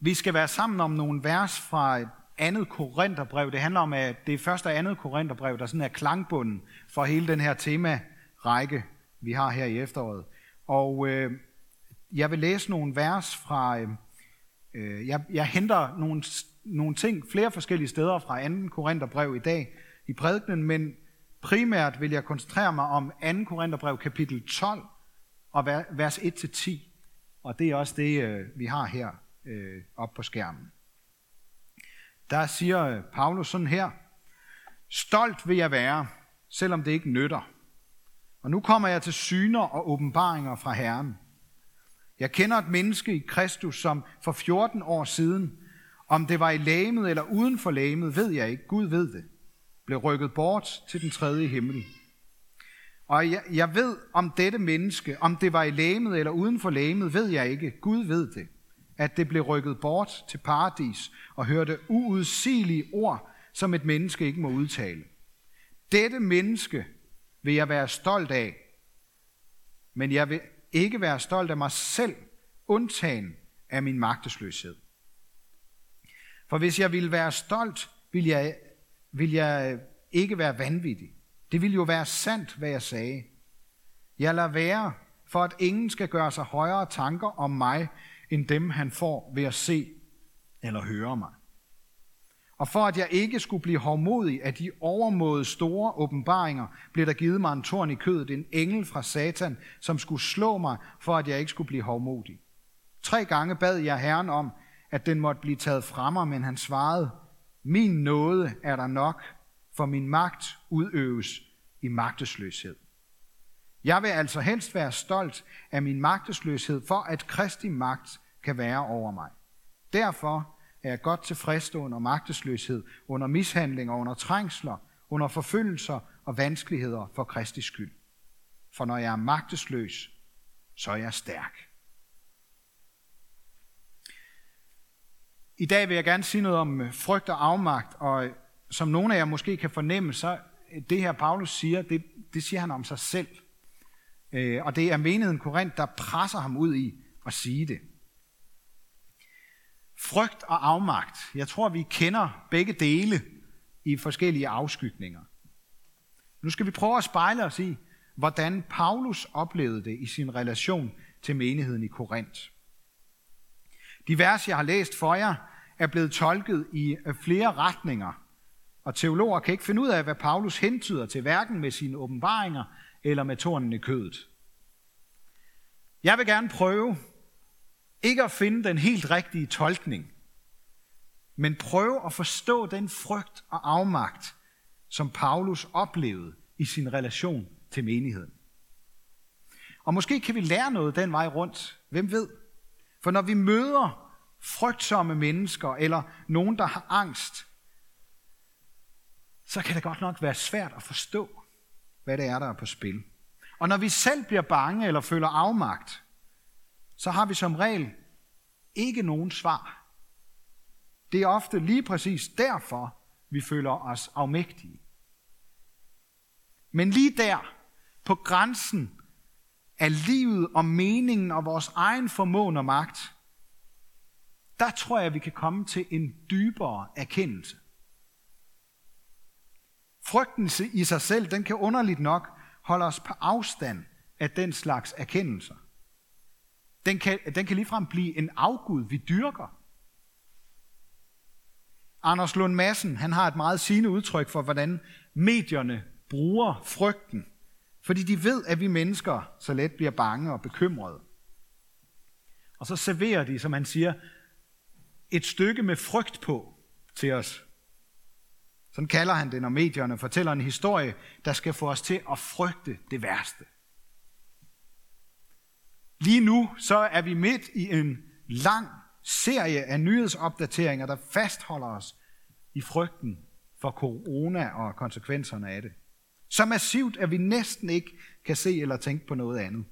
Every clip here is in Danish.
Vi skal være sammen om nogle vers fra et andet korinterbrev. Det handler om, at det er første og andet korinterbrev, der sådan er klangbunden for hele den her tema-række, vi har her i efteråret. Og øh, jeg vil læse nogle vers fra... Øh, øh jeg, jeg henter nogle, nogle ting flere forskellige steder fra anden korinterbrev i dag i prædikenen, men primært vil jeg koncentrere mig om 2. Korintherbrev kapitel 12 og vers 1-10. Og det er også det, øh, vi har her øh, op på skærmen. Der siger Paulus sådan her, Stolt vil jeg være, selvom det ikke nytter. Og nu kommer jeg til syner og åbenbaringer fra Herren. Jeg kender et menneske i Kristus, som for 14 år siden, om det var i lægemet eller uden for lægemet, ved jeg ikke. Gud ved det. Blev rykket bort til den tredje himmel. Og jeg, jeg ved om dette menneske, om det var i lægemet eller uden for lægemet, ved jeg ikke. Gud ved det at det blev rykket bort til paradis og hørte uudsigelige ord, som et menneske ikke må udtale. Dette menneske vil jeg være stolt af, men jeg vil ikke være stolt af mig selv, undtagen af min magtesløshed. For hvis jeg ville være stolt, ville jeg, ville jeg ikke være vanvittig. Det ville jo være sandt, hvad jeg sagde. Jeg lader være, for at ingen skal gøre sig højere tanker om mig, end dem han får ved at se eller høre mig. Og for at jeg ikke skulle blive hårdmodig af de overmåde store åbenbaringer, blev der givet mig en torn i kødet, en engel fra Satan, som skulle slå mig, for at jeg ikke skulle blive hårdmodig. Tre gange bad jeg Herren om, at den måtte blive taget fra mig, men han svarede, min nåde er der nok, for min magt udøves i magtesløshed. Jeg vil altså helst være stolt af min magtesløshed, for at Kristi magt kan være over mig. Derfor er jeg godt tilfreds under magtesløshed, under mishandlinger, under trængsler, under forfølgelser og vanskeligheder for Kristi skyld. For når jeg er magtesløs, så er jeg stærk. I dag vil jeg gerne sige noget om øh, frygt og afmagt, og øh, som nogle af jer måske kan fornemme, så øh, det her Paulus siger, det, det siger han om sig selv. Øh, og det er menigheden Korinth, der presser ham ud i at sige det. Frygt og afmagt. Jeg tror, vi kender begge dele i forskellige afskygninger. Nu skal vi prøve at spejle os i, hvordan Paulus oplevede det i sin relation til menigheden i Korinth. De vers, jeg har læst for jer, er blevet tolket i øh, flere retninger, og teologer kan ikke finde ud af, hvad Paulus hentyder til, hverken med sine åbenbaringer eller med tornen i kødet. Jeg vil gerne prøve ikke at finde den helt rigtige tolkning, men prøve at forstå den frygt og afmagt, som Paulus oplevede i sin relation til menigheden. Og måske kan vi lære noget den vej rundt. Hvem ved? For når vi møder frygtsomme mennesker eller nogen, der har angst, så kan det godt nok være svært at forstå, hvad det er, der er på spil. Og når vi selv bliver bange eller føler afmagt, så har vi som regel ikke nogen svar. Det er ofte lige præcis derfor, vi føler os afmægtige. Men lige der, på grænsen af livet og meningen og vores egen formåen og magt, der tror jeg, vi kan komme til en dybere erkendelse. Frygten i sig selv, den kan underligt nok holde os på afstand af den slags erkendelser. Den kan, den kan ligefrem blive en afgud, vi dyrker. Anders Lund Madsen, han har et meget sigende udtryk for, hvordan medierne bruger frygten, fordi de ved, at vi mennesker så let bliver bange og bekymrede. Og så serverer de, som man siger, et stykke med frygt på til os. Sådan kalder han det, når medierne fortæller en historie, der skal få os til at frygte det værste. Lige nu så er vi midt i en lang serie af nyhedsopdateringer, der fastholder os i frygten for corona og konsekvenserne af det. Så massivt, at vi næsten ikke kan se eller tænke på noget andet.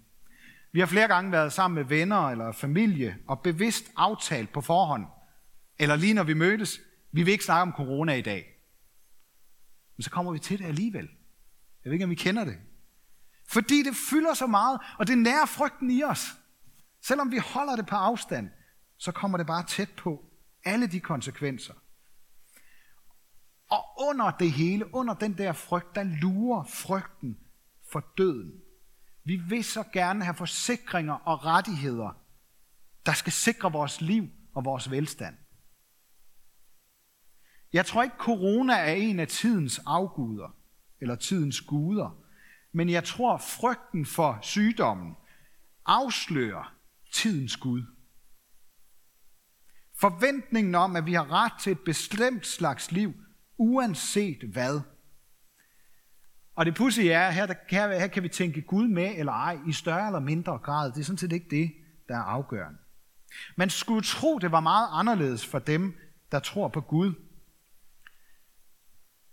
Vi har flere gange været sammen med venner eller familie og bevidst aftalt på forhånd, eller lige når vi mødtes, vi vil ikke snakke om corona i dag. Men så kommer vi til det alligevel. Jeg ved ikke, om I kender det. Fordi det fylder så meget, og det nærer frygten i os. Selvom vi holder det på afstand, så kommer det bare tæt på. Alle de konsekvenser. Og under det hele, under den der frygt, der lurer frygten for døden. Vi vil så gerne have forsikringer og rettigheder, der skal sikre vores liv og vores velstand. Jeg tror ikke, corona er en af tidens afguder, eller tidens guder, men jeg tror, frygten for sygdommen afslører tidens Gud. Forventningen om, at vi har ret til et bestemt slags liv, uanset hvad. Og det pudsige er, her, her, her kan vi tænke Gud med eller ej, i større eller mindre grad. Det er sådan set ikke det, der er afgørende. Man skulle tro, det var meget anderledes for dem, der tror på Gud.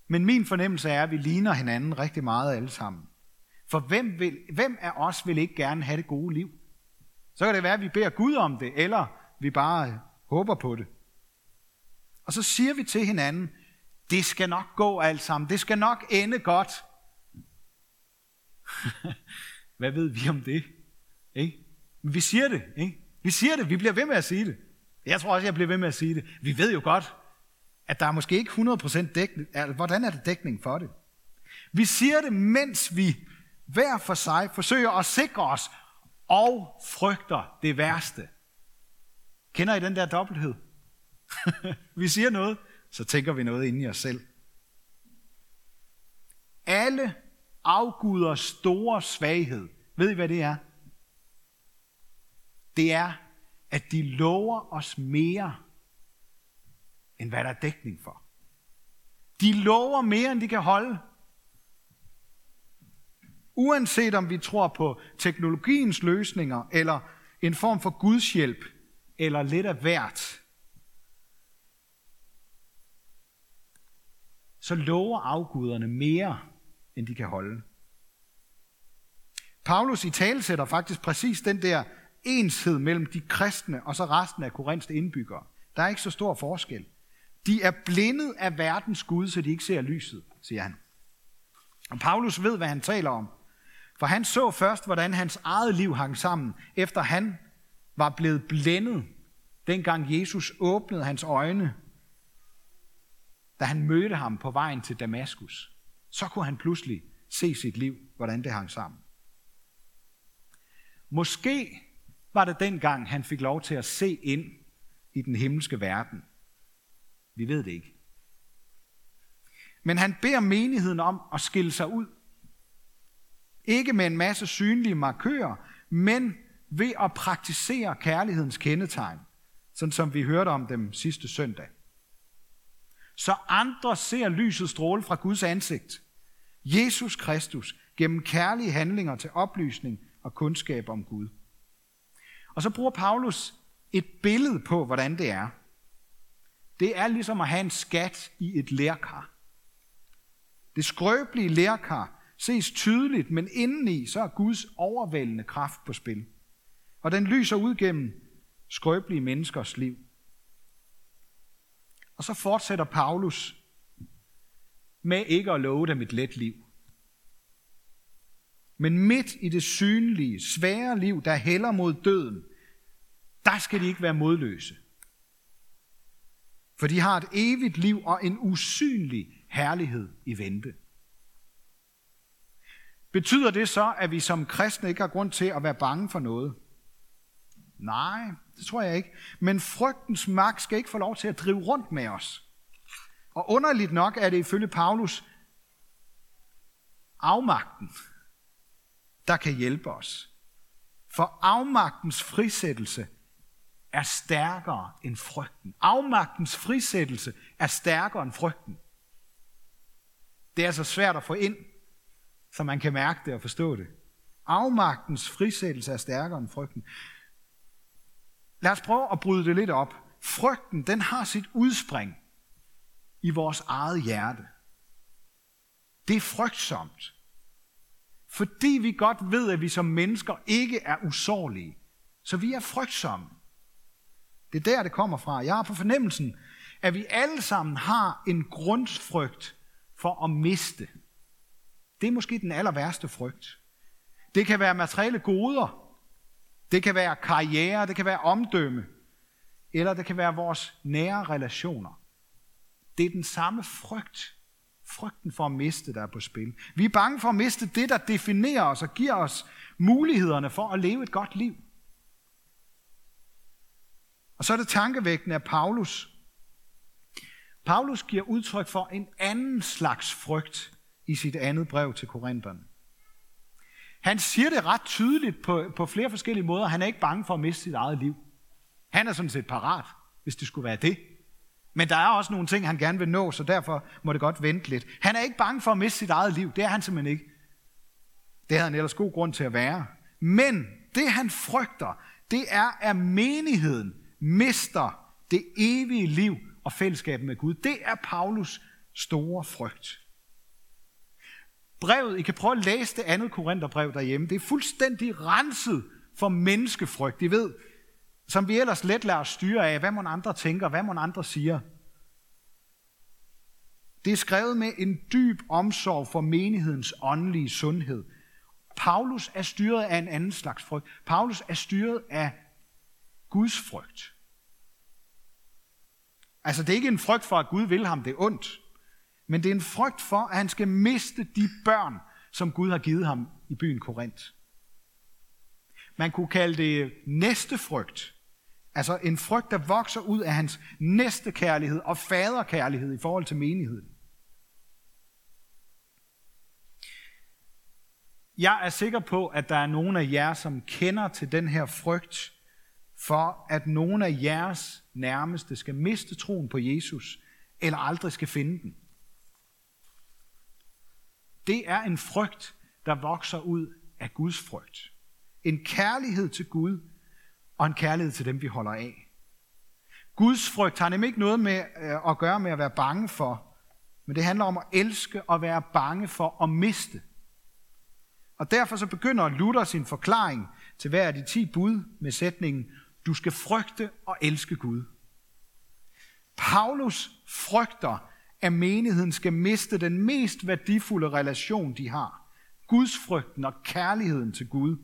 Men min fornemmelse er, at vi ligner hinanden rigtig meget alle sammen. For hvem, vil, hvem af os vil ikke gerne have det gode liv? Så kan det være, at vi beder Gud om det, eller vi bare håber på det. Og så siger vi til hinanden, det skal nok gå alt sammen, det skal nok ende godt. Hvad ved vi om det? Ikke? Men vi siger det, ikke? Vi siger det, vi bliver ved med at sige det. Jeg tror også, jeg bliver ved med at sige det. Vi ved jo godt, at der er måske ikke 100% dækning. Altså, hvordan er det dækning for det? Vi siger det, mens vi hver for sig forsøger at sikre os og frygter det værste. Kender I den der dobbelthed? vi siger noget, så tænker vi noget inde i os selv. Alle afguders store svaghed, ved I hvad det er? Det er, at de lover os mere, end hvad der er dækning for. De lover mere, end de kan holde. Uanset om vi tror på teknologiens løsninger, eller en form for Guds hjælp, eller lidt af hvert, så lover afguderne mere, end de kan holde. Paulus i tale sætter faktisk præcis den der enshed mellem de kristne og så resten af Korinths indbyggere. Der er ikke så stor forskel. De er blindet af verdens Gud, så de ikke ser lyset, siger han. Og Paulus ved, hvad han taler om. For han så først, hvordan hans eget liv hang sammen, efter han var blevet blændet, dengang Jesus åbnede hans øjne, da han mødte ham på vejen til Damaskus. Så kunne han pludselig se sit liv, hvordan det hang sammen. Måske var det dengang, han fik lov til at se ind i den himmelske verden. Vi ved det ikke. Men han beder menigheden om at skille sig ud ikke med en masse synlige markører, men ved at praktisere kærlighedens kendetegn, sådan som vi hørte om dem sidste søndag. Så andre ser lyset stråle fra Guds ansigt. Jesus Kristus gennem kærlige handlinger til oplysning og kundskab om Gud. Og så bruger Paulus et billede på, hvordan det er. Det er ligesom at have en skat i et lærkar. Det skrøbelige lærkar ses tydeligt, men indeni så er Guds overvældende kraft på spil. Og den lyser ud gennem skrøbelige menneskers liv. Og så fortsætter Paulus med ikke at love dem et let liv. Men midt i det synlige, svære liv, der hælder mod døden, der skal de ikke være modløse. For de har et evigt liv og en usynlig herlighed i vente. Betyder det så, at vi som kristne ikke har grund til at være bange for noget? Nej, det tror jeg ikke. Men frygtens magt skal ikke få lov til at drive rundt med os. Og underligt nok er det ifølge Paulus afmagten, der kan hjælpe os. For afmagtens frisættelse er stærkere end frygten. Afmagtens frisættelse er stærkere end frygten. Det er altså svært at få ind så man kan mærke det og forstå det. Afmagtens frisættelse er stærkere end frygten. Lad os prøve at bryde det lidt op. Frygten, den har sit udspring i vores eget hjerte. Det er frygtsomt. Fordi vi godt ved, at vi som mennesker ikke er usårlige. Så vi er frygtsomme. Det er der, det kommer fra. Jeg har på fornemmelsen, at vi alle sammen har en grundfrygt for at miste. Det er måske den aller værste frygt. Det kan være materielle goder. Det kan være karriere. Det kan være omdømme. eller det kan være vores nære relationer. Det er den samme frygt, frygten for at miste, der er på spil. Vi er bange for at miste det, der definerer os og giver os mulighederne for at leve et godt liv. Og så er det tankevækkende af Paulus. Paulus giver udtryk for en anden slags frygt i sit andet brev til Korintherne. Han siger det ret tydeligt på, på flere forskellige måder. Han er ikke bange for at miste sit eget liv. Han er sådan set parat, hvis det skulle være det. Men der er også nogle ting, han gerne vil nå, så derfor må det godt vente lidt. Han er ikke bange for at miste sit eget liv. Det er han simpelthen ikke. Det havde han ellers god grund til at være. Men det han frygter, det er, at menigheden mister det evige liv og fællesskabet med Gud. Det er Paulus store frygt. Brevet, I kan prøve at læse det andet Korintherbrev derhjemme, det er fuldstændig renset for menneskefrygt. I ved, som vi ellers let lader os styre af, hvad man andre tænker, hvad man andre siger. Det er skrevet med en dyb omsorg for menighedens åndelige sundhed. Paulus er styret af en anden slags frygt. Paulus er styret af Guds frygt. Altså det er ikke en frygt for, at Gud vil ham det ondt, men det er en frygt for, at han skal miste de børn, som Gud har givet ham i byen Korinth. Man kunne kalde det næste frygt. Altså en frygt, der vokser ud af hans næste kærlighed og faderkærlighed i forhold til menigheden. Jeg er sikker på, at der er nogen af jer, som kender til den her frygt for, at nogen af jeres nærmeste skal miste troen på Jesus, eller aldrig skal finde den. Det er en frygt, der vokser ud af Guds frygt. En kærlighed til Gud og en kærlighed til dem, vi holder af. Guds frygt har nemlig ikke noget med øh, at gøre med at være bange for, men det handler om at elske og være bange for at miste. Og derfor så begynder Luther sin forklaring til hver af de ti bud med sætningen, du skal frygte og elske Gud. Paulus frygter, at menigheden skal miste den mest værdifulde relation, de har. Guds frygten og kærligheden til Gud,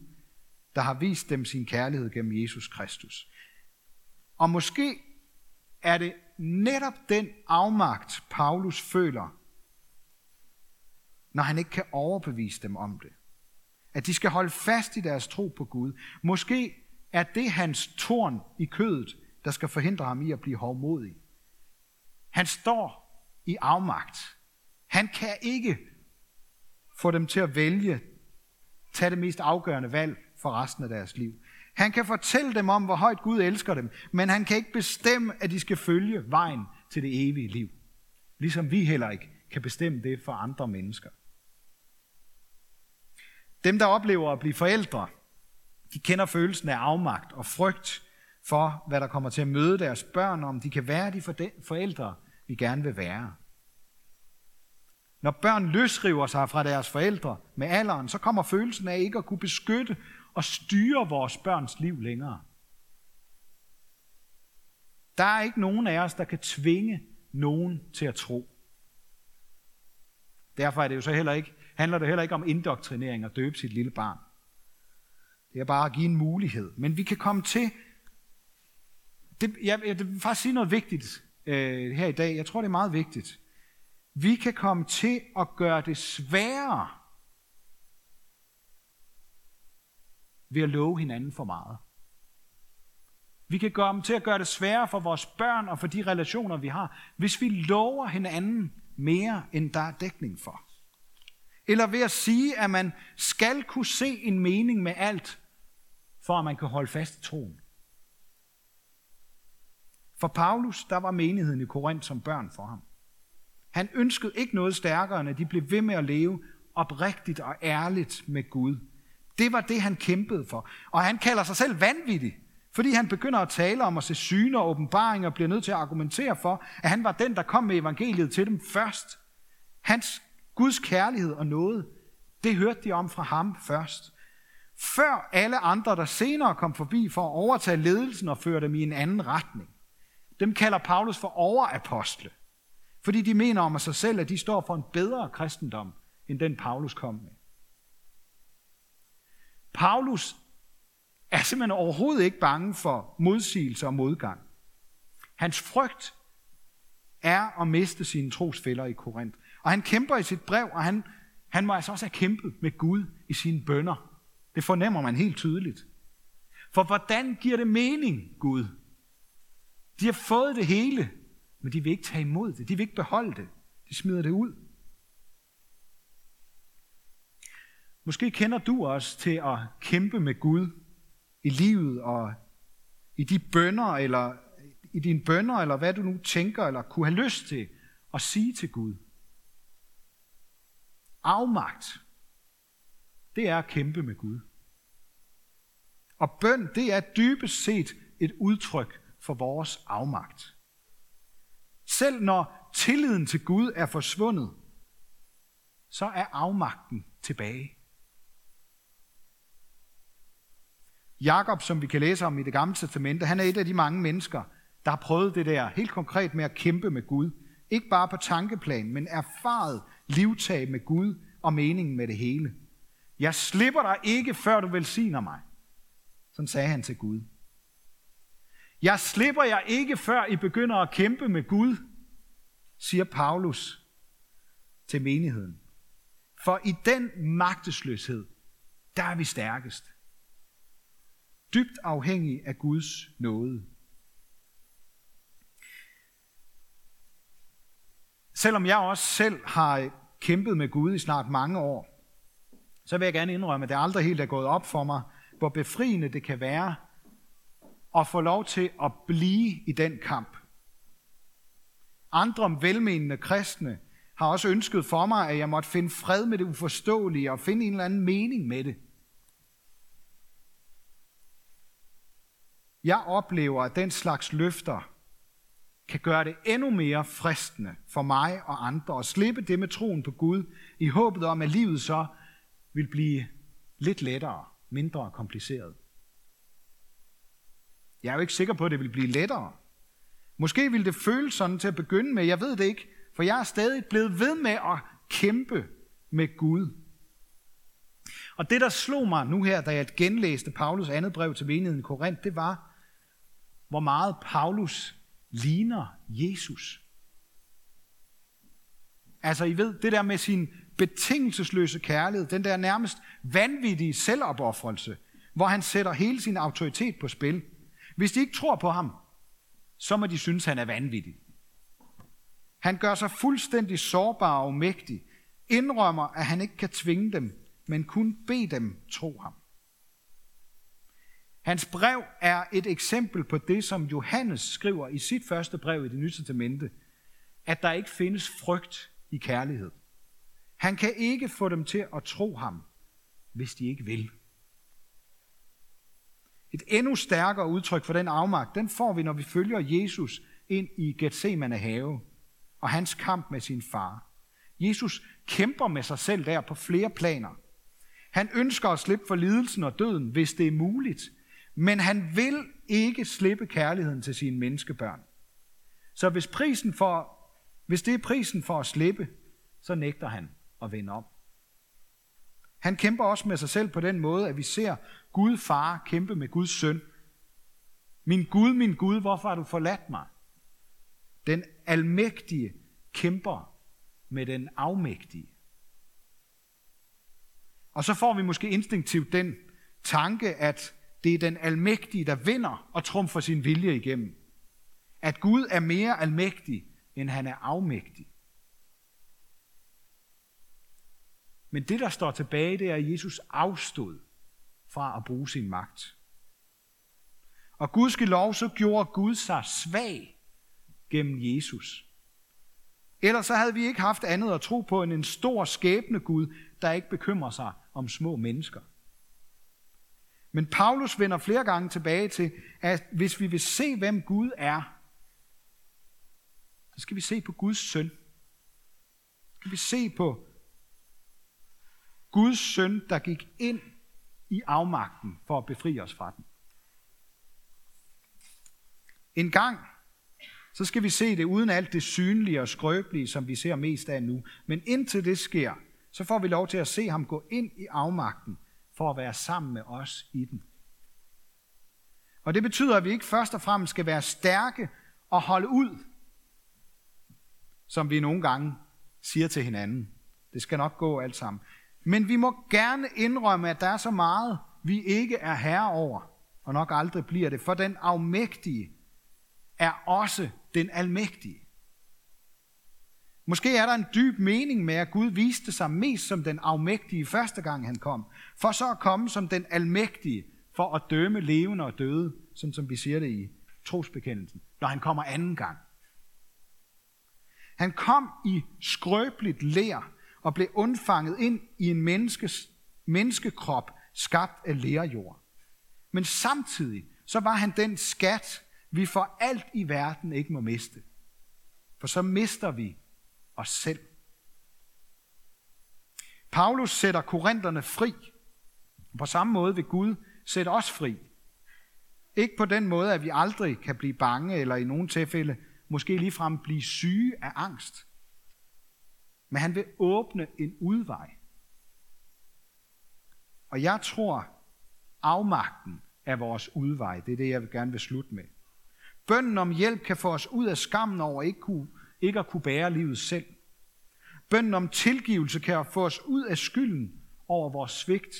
der har vist dem sin kærlighed gennem Jesus Kristus. Og måske er det netop den afmagt, Paulus føler, når han ikke kan overbevise dem om det. At de skal holde fast i deres tro på Gud. Måske er det hans torn i kødet, der skal forhindre ham i at blive hovmodig. Han står i afmagt. Han kan ikke få dem til at vælge, tage det mest afgørende valg for resten af deres liv. Han kan fortælle dem om, hvor højt Gud elsker dem, men han kan ikke bestemme, at de skal følge vejen til det evige liv. Ligesom vi heller ikke kan bestemme det for andre mennesker. Dem, der oplever at blive forældre, de kender følelsen af afmagt og frygt for, hvad der kommer til at møde deres børn, om de kan være de forældre, vi gerne vil være. Når børn løsriver sig fra deres forældre med alderen, så kommer følelsen af ikke at kunne beskytte og styre vores børns liv længere. Der er ikke nogen af os, der kan tvinge nogen til at tro. Derfor er det jo så heller ikke, handler det heller ikke om indoktrinering og døbe sit lille barn. Det er bare at give en mulighed. Men vi kan komme til... Det, jeg, jeg vil faktisk sige noget vigtigt øh, her i dag. Jeg tror, det er meget vigtigt. Vi kan komme til at gøre det sværere ved at love hinanden for meget. Vi kan komme til at gøre det sværere for vores børn og for de relationer, vi har, hvis vi lover hinanden mere, end der er dækning for. Eller ved at sige, at man skal kunne se en mening med alt, for at man kan holde fast i troen. For Paulus, der var menigheden i Korinth som børn for ham. Han ønskede ikke noget stærkere, end at de blev ved med at leve oprigtigt og ærligt med Gud. Det var det, han kæmpede for. Og han kalder sig selv vanvittig, fordi han begynder at tale om at se syne og åbenbaringer og bliver nødt til at argumentere for, at han var den, der kom med evangeliet til dem først. Hans Guds kærlighed og noget, det hørte de om fra ham først. Før alle andre, der senere kom forbi for at overtage ledelsen og føre dem i en anden retning. Dem kalder Paulus for overapostle. Fordi de mener om sig selv, at de står for en bedre kristendom, end den Paulus kom med. Paulus er simpelthen overhovedet ikke bange for modsigelse og modgang. Hans frygt er at miste sine trosfælder i Korinth. Og han kæmper i sit brev, og han, han må altså også have kæmpet med Gud i sine bønder. Det fornemmer man helt tydeligt. For hvordan giver det mening, Gud? De har fået det hele, men de vil ikke tage imod det. De vil ikke beholde det. De smider det ud. Måske kender du også til at kæmpe med Gud i livet og i de bønder, eller i dine bønder, eller hvad du nu tænker, eller kunne have lyst til at sige til Gud. Afmagt, det er at kæmpe med Gud. Og bøn, det er dybest set et udtryk for vores afmagt. Selv når tilliden til Gud er forsvundet, så er afmagten tilbage. Jakob, som vi kan læse om i det gamle testamente, han er et af de mange mennesker, der har prøvet det der helt konkret med at kæmpe med Gud. Ikke bare på tankeplan, men erfaret livtag med Gud og meningen med det hele. Jeg slipper dig ikke, før du velsigner mig. Sådan sagde han til Gud. Jeg slipper jer ikke, før I begynder at kæmpe med Gud, siger Paulus til menigheden. For i den magtesløshed, der er vi stærkest. Dybt afhængig af Guds nåde. Selvom jeg også selv har kæmpet med Gud i snart mange år, så vil jeg gerne indrømme, at det aldrig helt er gået op for mig, hvor befriende det kan være at få lov til at blive i den kamp. Andre velmenende kristne har også ønsket for mig, at jeg måtte finde fred med det uforståelige og finde en eller anden mening med det. Jeg oplever, at den slags løfter kan gøre det endnu mere fristende for mig og andre at slippe det med troen på Gud, i håbet om, at livet så vil blive lidt lettere, mindre kompliceret. Jeg er jo ikke sikker på, at det vil blive lettere. Måske vil det føles sådan til at begynde med, jeg ved det ikke, for jeg er stadig blevet ved med at kæmpe med Gud. Og det, der slog mig nu her, da jeg genlæste Paulus andet brev til menigheden i Korinth, det var, hvor meget Paulus ligner Jesus. Altså, I ved, det der med sin betingelsesløse kærlighed, den der nærmest vanvittige selvopoffrelse, hvor han sætter hele sin autoritet på spil. Hvis de ikke tror på ham, så må de synes, han er vanvittig. Han gør sig fuldstændig sårbar og mægtig, indrømmer, at han ikke kan tvinge dem, men kun bede dem tro ham. Hans brev er et eksempel på det, som Johannes skriver i sit første brev i det nye testamente, at der ikke findes frygt i kærlighed. Han kan ikke få dem til at tro ham, hvis de ikke vil. Et endnu stærkere udtryk for den afmagt, den får vi, når vi følger Jesus ind i Gethsemane have og hans kamp med sin far. Jesus kæmper med sig selv der på flere planer. Han ønsker at slippe for lidelsen og døden, hvis det er muligt, men han vil ikke slippe kærligheden til sine menneskebørn. Så hvis, prisen for, hvis det er prisen for at slippe, så nægter han at vende om. Han kæmper også med sig selv på den måde, at vi ser Gud far kæmpe med Guds søn. Min Gud, min Gud, hvorfor har du forladt mig? Den almægtige kæmper med den afmægtige. Og så får vi måske instinktivt den tanke, at det er den almægtige, der vinder og trumfer sin vilje igennem. At Gud er mere almægtig, end han er afmægtig. Men det, der står tilbage, det er, at Jesus afstod fra at bruge sin magt. Og Guds lov, så gjorde Gud sig svag gennem Jesus. Ellers så havde vi ikke haft andet at tro på end en stor skæbne Gud, der ikke bekymrer sig om små mennesker. Men Paulus vender flere gange tilbage til, at hvis vi vil se, hvem Gud er, så skal vi se på Guds søn. Så skal vi se på Guds søn, der gik ind i afmagten for at befri os fra den. En gang, så skal vi se det uden alt det synlige og skrøbelige, som vi ser mest af nu. Men indtil det sker, så får vi lov til at se ham gå ind i afmagten for at være sammen med os i den. Og det betyder, at vi ikke først og fremmest skal være stærke og holde ud, som vi nogle gange siger til hinanden. Det skal nok gå alt sammen. Men vi må gerne indrømme, at der er så meget, vi ikke er herre over, og nok aldrig bliver det, for den afmægtige er også den almægtige. Måske er der en dyb mening med, at Gud viste sig mest som den afmægtige første gang han kom, for så at komme som den almægtige for at dømme levende og døde, sådan som vi siger det i trosbekendelsen, når han kommer anden gang. Han kom i skrøbeligt lær og blev undfanget ind i en menneskes, menneskekrop skabt af lærjord. Men samtidig så var han den skat, vi for alt i verden ikke må miste. For så mister vi os selv. Paulus sætter korinterne fri. På samme måde vil Gud sætte os fri. Ikke på den måde, at vi aldrig kan blive bange, eller i nogle tilfælde måske ligefrem blive syge af angst. Men han vil åbne en udvej. Og jeg tror, afmagten er vores udvej. Det er det, jeg vil gerne vil slutte med. Bønden om hjælp kan få os ud af skammen over ikke, kunne, ikke at kunne bære livet selv. Bønden om tilgivelse kan få os ud af skylden over vores svigt.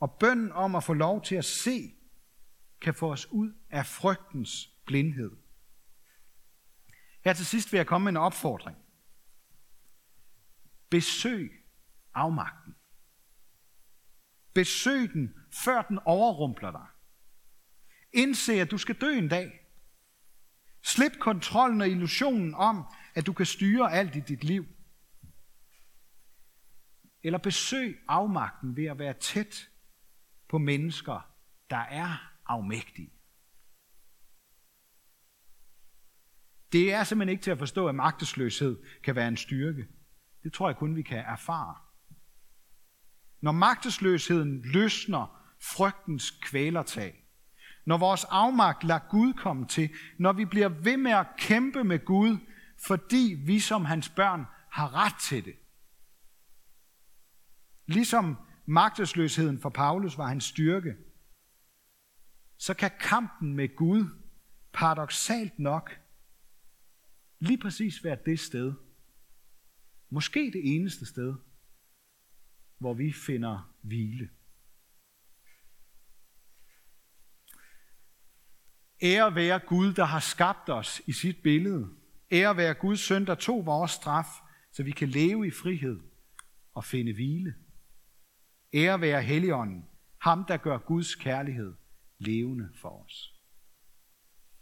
Og bønden om at få lov til at se, kan få os ud af frygtens blindhed. Her til sidst vil jeg komme med en opfordring. Besøg afmagten. Besøg den, før den overrumpler dig. Indse, at du skal dø en dag. Slip kontrollen og illusionen om, at du kan styre alt i dit liv. Eller besøg afmagten ved at være tæt på mennesker, der er afmægtige. Det er simpelthen ikke til at forstå, at magtesløshed kan være en styrke. Det tror jeg kun, vi kan erfare. Når magtesløsheden løsner frygtens kvælertag, når vores afmagt lader Gud komme til, når vi bliver ved med at kæmpe med Gud, fordi vi som hans børn har ret til det. Ligesom magtesløsheden for Paulus var hans styrke, så kan kampen med Gud paradoxalt nok lige præcis være det sted, måske det eneste sted, hvor vi finder hvile. Ære være Gud, der har skabt os i sit billede. Ære være Guds søn, der tog vores straf, så vi kan leve i frihed og finde hvile. Ære være Helligånden, ham der gør Guds kærlighed levende for os.